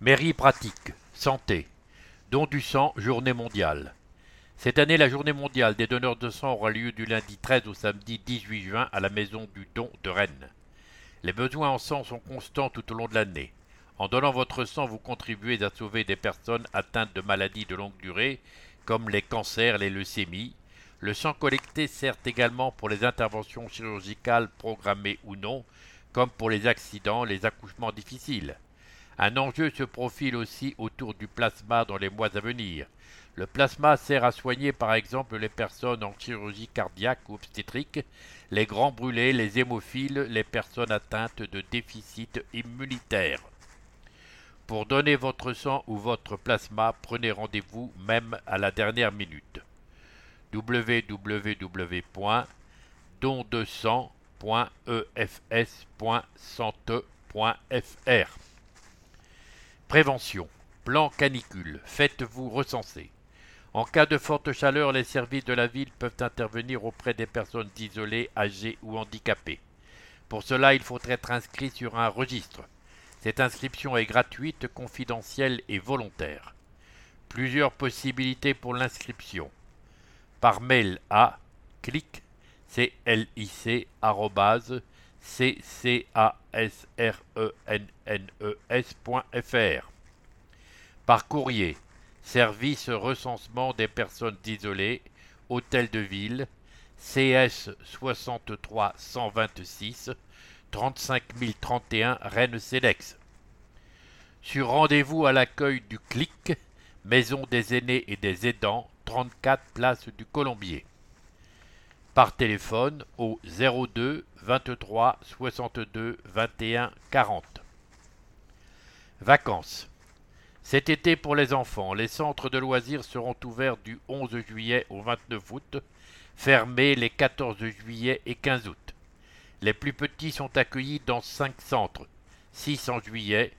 Mairie pratique, santé, don du sang, journée mondiale. Cette année, la journée mondiale des donneurs de sang aura lieu du lundi 13 au samedi 18 juin à la maison du don de Rennes. Les besoins en sang sont constants tout au long de l'année. En donnant votre sang, vous contribuez à sauver des personnes atteintes de maladies de longue durée, comme les cancers, les leucémies. Le sang collecté sert également pour les interventions chirurgicales programmées ou non, comme pour les accidents, les accouchements difficiles. Un enjeu se profile aussi autour du plasma dans les mois à venir. Le plasma sert à soigner par exemple les personnes en chirurgie cardiaque ou obstétrique, les grands brûlés, les hémophiles, les personnes atteintes de déficit immunitaire. Pour donner votre sang ou votre plasma, prenez rendez-vous même à la dernière minute. www.dondesang.efs.sante.fr Prévention. Plan canicule. Faites-vous recenser. En cas de forte chaleur, les services de la ville peuvent intervenir auprès des personnes isolées, âgées ou handicapées. Pour cela, il faut être inscrit sur un registre. Cette inscription est gratuite, confidentielle et volontaire. Plusieurs possibilités pour l'inscription. Par mail à clic clic ccasrennes.fr. Par courrier, service recensement des personnes isolées, hôtel de ville, CS 63 126, 35 031 Rennes Sélex. Sur rendez-vous à l'accueil du CLIC, Maison des aînés et des aidants, 34 place du Colombier par téléphone au 02 23 62 21 40. Vacances. Cet été pour les enfants, les centres de loisirs seront ouverts du 11 juillet au 29 août, fermés les 14 juillet et 15 août. Les plus petits sont accueillis dans cinq centres, 6 en juillet,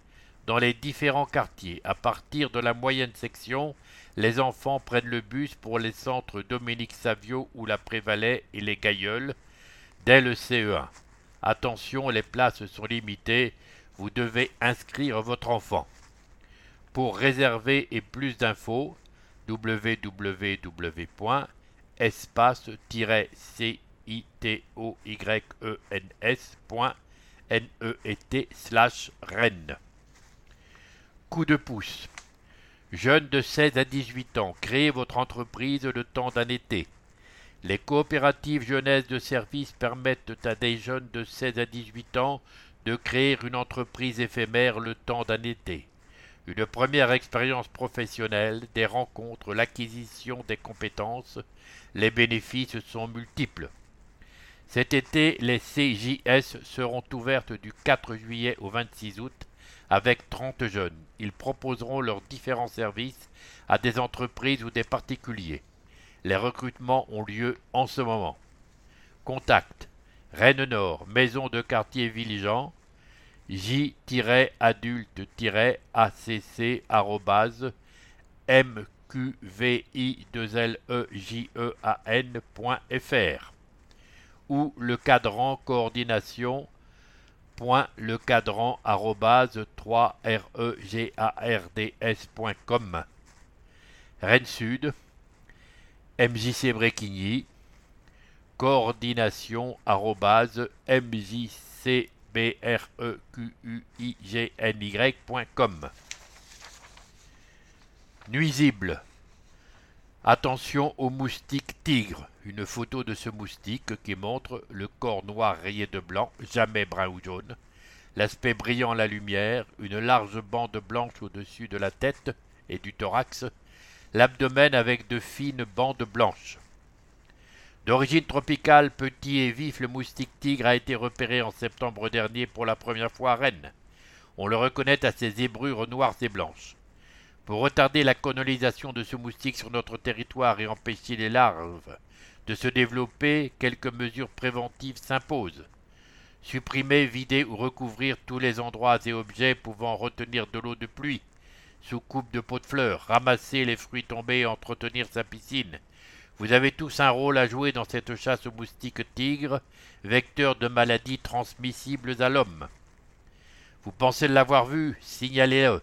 dans les différents quartiers. À partir de la moyenne section, les enfants prennent le bus pour les centres Dominique Savio ou la Prévalet et les Gailleuls dès le CE1. Attention, les places sont limitées, vous devez inscrire votre enfant. Pour réserver et plus d'infos, www.espace-citoyens.net slash Rennes. Coup de pouce. Jeunes de 16 à 18 ans, créez votre entreprise le temps d'un été. Les coopératives jeunesse de service permettent à des jeunes de 16 à 18 ans de créer une entreprise éphémère le temps d'un été. Une première expérience professionnelle, des rencontres, l'acquisition des compétences, les bénéfices sont multiples. Cet été, les CJS seront ouvertes du 4 juillet au 26 août avec 30 jeunes. Ils proposeront leurs différents services à des entreprises ou des particuliers. Les recrutements ont lieu en ce moment. Contact Rennes Nord, maison de quartier Villejean, j-adulte-acc mqvi2lejean.fr ou le cadran coordination le cadran 3regards.com Rennes Sud MJC Bréquigny coordination mjcbrequigny.com Nuisible Attention au moustique tigre. Une photo de ce moustique qui montre le corps noir rayé de blanc, jamais brun ou jaune, l'aspect brillant à la lumière, une large bande blanche au-dessus de la tête et du thorax, l'abdomen avec de fines bandes blanches. D'origine tropicale, petit et vif, le moustique tigre a été repéré en septembre dernier pour la première fois à Rennes. On le reconnaît à ses zébrures noires et blanches. Pour retarder la colonisation de ce moustique sur notre territoire et empêcher les larves de se développer, quelques mesures préventives s'imposent. Supprimer, vider ou recouvrir tous les endroits et objets pouvant retenir de l'eau de pluie, sous coupe de pots de fleurs, ramasser les fruits tombés et entretenir sa piscine. Vous avez tous un rôle à jouer dans cette chasse aux moustiques tigres, vecteurs de maladies transmissibles à l'homme. Vous pensez l'avoir vu Signalez-le.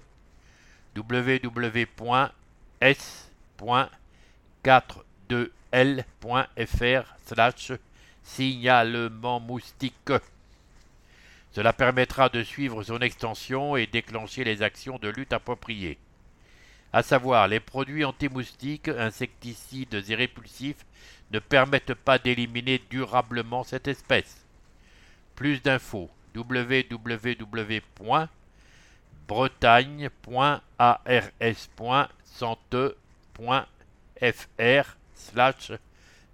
www.s.42l.fr slash signalement moustique. Cela permettra de suivre son extension et déclencher les actions de lutte appropriées. À savoir, les produits anti-moustiques, insecticides et répulsifs ne permettent pas d'éliminer durablement cette espèce. Plus d'infos www.bretagne.ars.sante.fr slash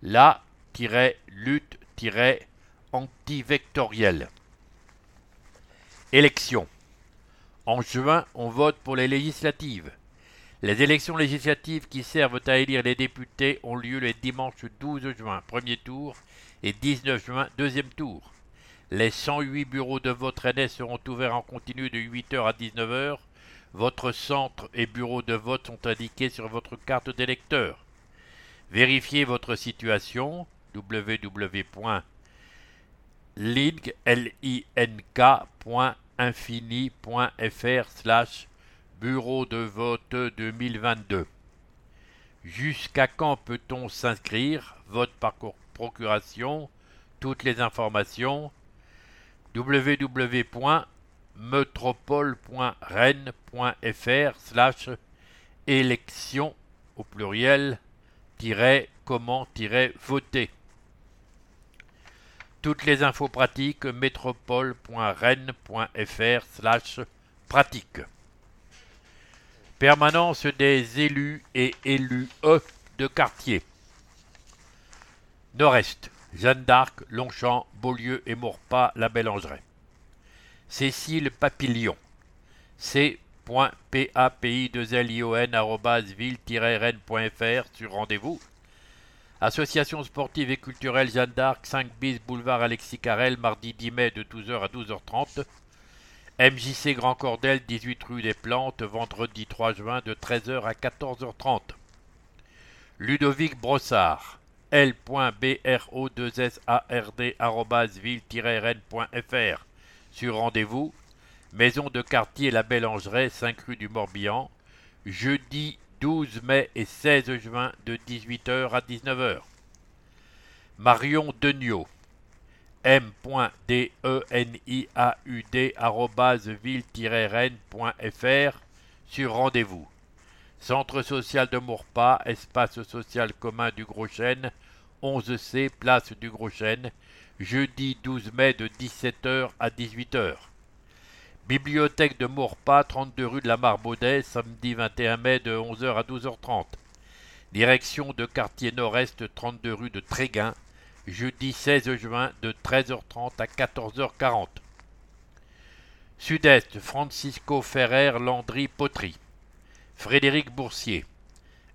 la-lutte-antivectorielle. Élections. En juin, on vote pour les législatives. Les élections législatives qui servent à élire les députés ont lieu les dimanches 12 juin, premier tour, et 19 juin, deuxième tour. Les 108 bureaux de vote rennais seront ouverts en continu de 8h à 19h. Votre centre et bureau de vote sont indiqués sur votre carte d'électeur. Vérifiez votre situation www.link.infini.fr slash bureau de vote 2022. Jusqu'à quand peut-on s'inscrire? Vote par procuration Toutes les informations www.metropole.rennes.fr slash élection au pluriel comment voter. Toutes les infos pratiques métropole.rennes.fr slash pratique. Permanence des élus et élus E de quartier. Nord-Est. Jeanne d'Arc, Longchamp, Beaulieu et Maurepas, la Bélangeraie. Cécile Papillon. c.papi2lion.ville-rennes.fr sur rendez-vous. Association sportive et culturelle Jeanne d'Arc, 5 bis boulevard Alexis Carrel, mardi 10 mai de 12h à 12h30. MJC Grand Cordel, 18 rue des Plantes, vendredi 3 juin de 13h à 14h30. Ludovic Brossard l.bro2sard.ville-rennes.fr sur rendez-vous, maison de quartier La Bélangeraie, 5 rue du Morbihan, jeudi 12 mai et 16 juin de 18h à 19h. Marion Deniaud m.deniaud.ville-rennes.fr sur rendez-vous. Centre social de Mourpas, espace social commun du Gros Chêne, 11C, place du Gros Chêne, jeudi 12 mai de 17h à 18h. Bibliothèque de Maurepas, 32 rue de la Marbaudet, samedi 21 mai de 11h à 12h30. Direction de quartier nord-est, 32 rue de Tréguin, jeudi 16 juin de 13h30 à 14h40. Sud-Est, Francisco Ferrer, Landry, Poterie. Frédéric Boursier.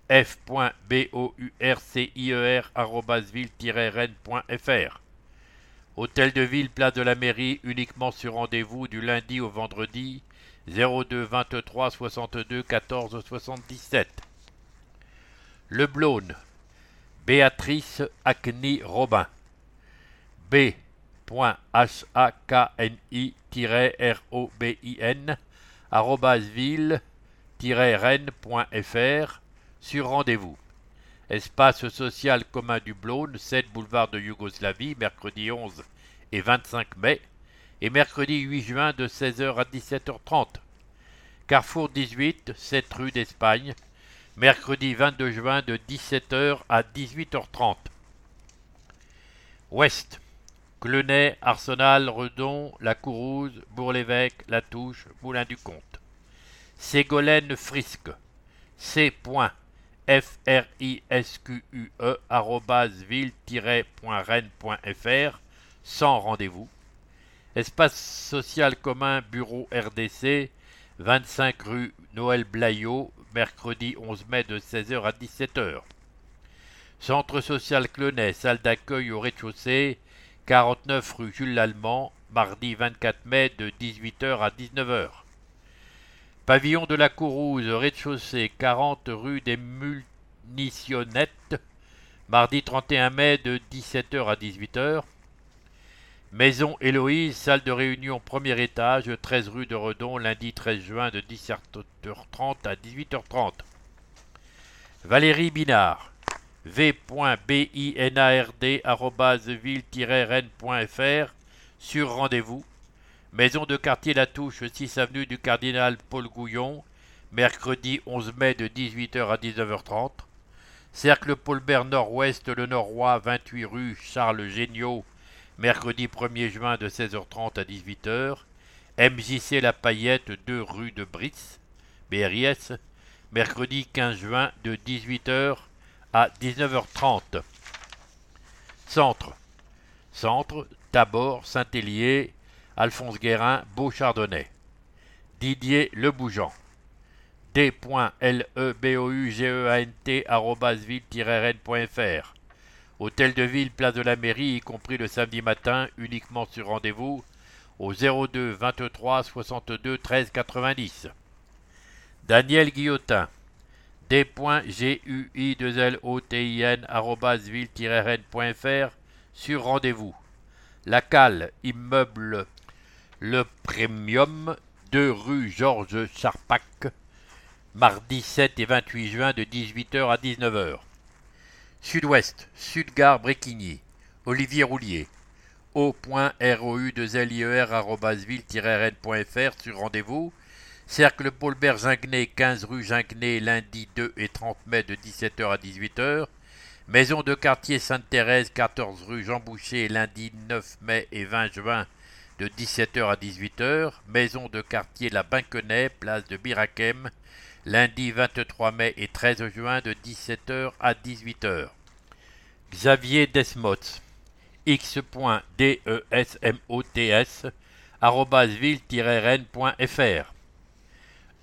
F.bourcier-rennes.fr Hôtel de ville, place de la mairie, uniquement sur rendez-vous du lundi au vendredi 02 23 62 14 77. Le Blône, Béatrice Acni Robin, b.hakni-robin, ville rennes.fr sur rendez-vous. Espace social commun du Blône, 7 boulevard de Yougoslavie, mercredi 11 et 25 mai, et mercredi 8 juin de 16h à 17h30. Carrefour 18, 7 rue d'Espagne, mercredi 22 juin de 17h à 18h30. Ouest, Clenay, Arsenal, Redon, La Courouse, Bourg-l'Évêque, La Touche, Moulin-du-Comte. Ségolène Frisque, c.frisque ville-rennes.fr sans rendez-vous. Espace social commun Bureau RDC, 25 rue Noël Blaillot, mercredi 11 mai de 16h à 17h. Centre social Clenay, salle d'accueil au rez-de-chaussée, 49 rue Jules Lallemand, mardi 24 mai de 18h à 19h. Pavillon de la Courouse, rez-de-chaussée, 40 rue des Munitionnettes, mardi 31 mai de 17h à 18h. Maison Héloïse, salle de réunion premier étage, 13 rue de Redon, lundi 13 juin de 17h30 à 18h30. Valérie Binard, v.binard.ville-rennes.fr sur rendez-vous. Maison de quartier La Touche, 6 avenue du Cardinal Paul Gouillon, mercredi 11 mai de 18h à 19h30. Cercle Paulbert Nord-Ouest, le Nord-Roi, 28 rue Charles Géniaud, mercredi 1er juin de 16h30 à 18h. MJC La Paillette, 2 rue de Brice, BRIS, mercredi 15 juin de 18h à 19h30. Centre. Centre, Tabor, Saint-Hélier, Alphonse Guérin, Beau-Chardonnay. Didier Le Bougeant. d.lebougeant.ville-rennes.fr Hôtel de ville, place de la mairie, y compris le samedi matin, uniquement sur rendez-vous, au 02 23 62 13 90. Daniel Guillotin, d.gui2lotin.ville-rennes.fr sur rendez-vous. La Cale, immeuble Le Premium, 2 rue Georges Charpac, mardi 7 et 28 juin de 18h à 19h. Sud-Ouest, Sud-Gare Bréquigny, Olivier Roulier, o.rou2lier.ville-rennes.fr sur rendez-vous. Cercle Paulbert Ginguenet, 15 rue Ginguenet, lundi 2 et 30 mai de 17h à 18h. Maison de quartier Sainte-Thérèse, 14 rue Jean Boucher, lundi 9 mai et 20 juin de 17h à 18h. Maison de quartier La Binquenay, place de Birakem, lundi 23 mai et 13 juin de 17h à 18h. Xavier Desmots, x.desmots, ville-rennes.fr.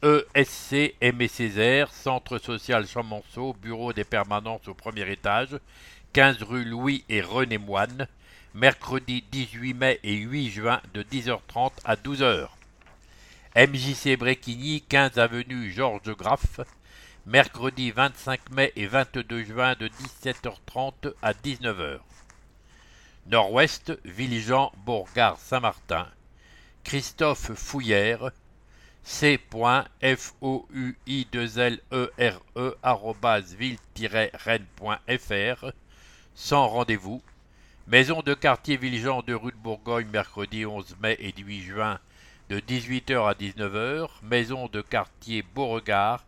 ESC Aimé Césaire, Centre social Chamonceau, Bureau des permanences au premier étage, 15 rue Louis et René Moine, mercredi 18 mai et 8 juin de 10h30 à 12h. MJC Bréquigny, 15 avenue Georges Graff, mercredi 25 mai et 22 juin de 17h30 à 19h. Nord-Ouest, Villejean, Bourgard, Saint-Martin. Christophe Fouillère, c.foui2lere.ville-rennes.fr sans rendez-vous. Maison de quartier Villejean de rue de Bourgogne, mercredi 11 mai et 8 juin de 18h à 19h. Maison de quartier Beauregard,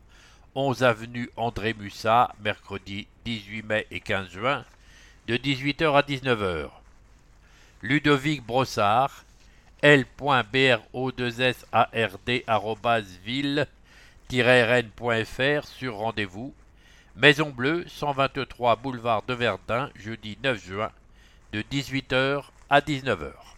11 avenue André Mussat, mercredi 18 mai et 15 juin de 18h à 19h. Ludovic Brossard, l.bro2sard.ville-rennes.fr sur rendez-vous. Maison Bleue, 123 boulevard de Verdun, jeudi 9 juin, de 18h à 19h.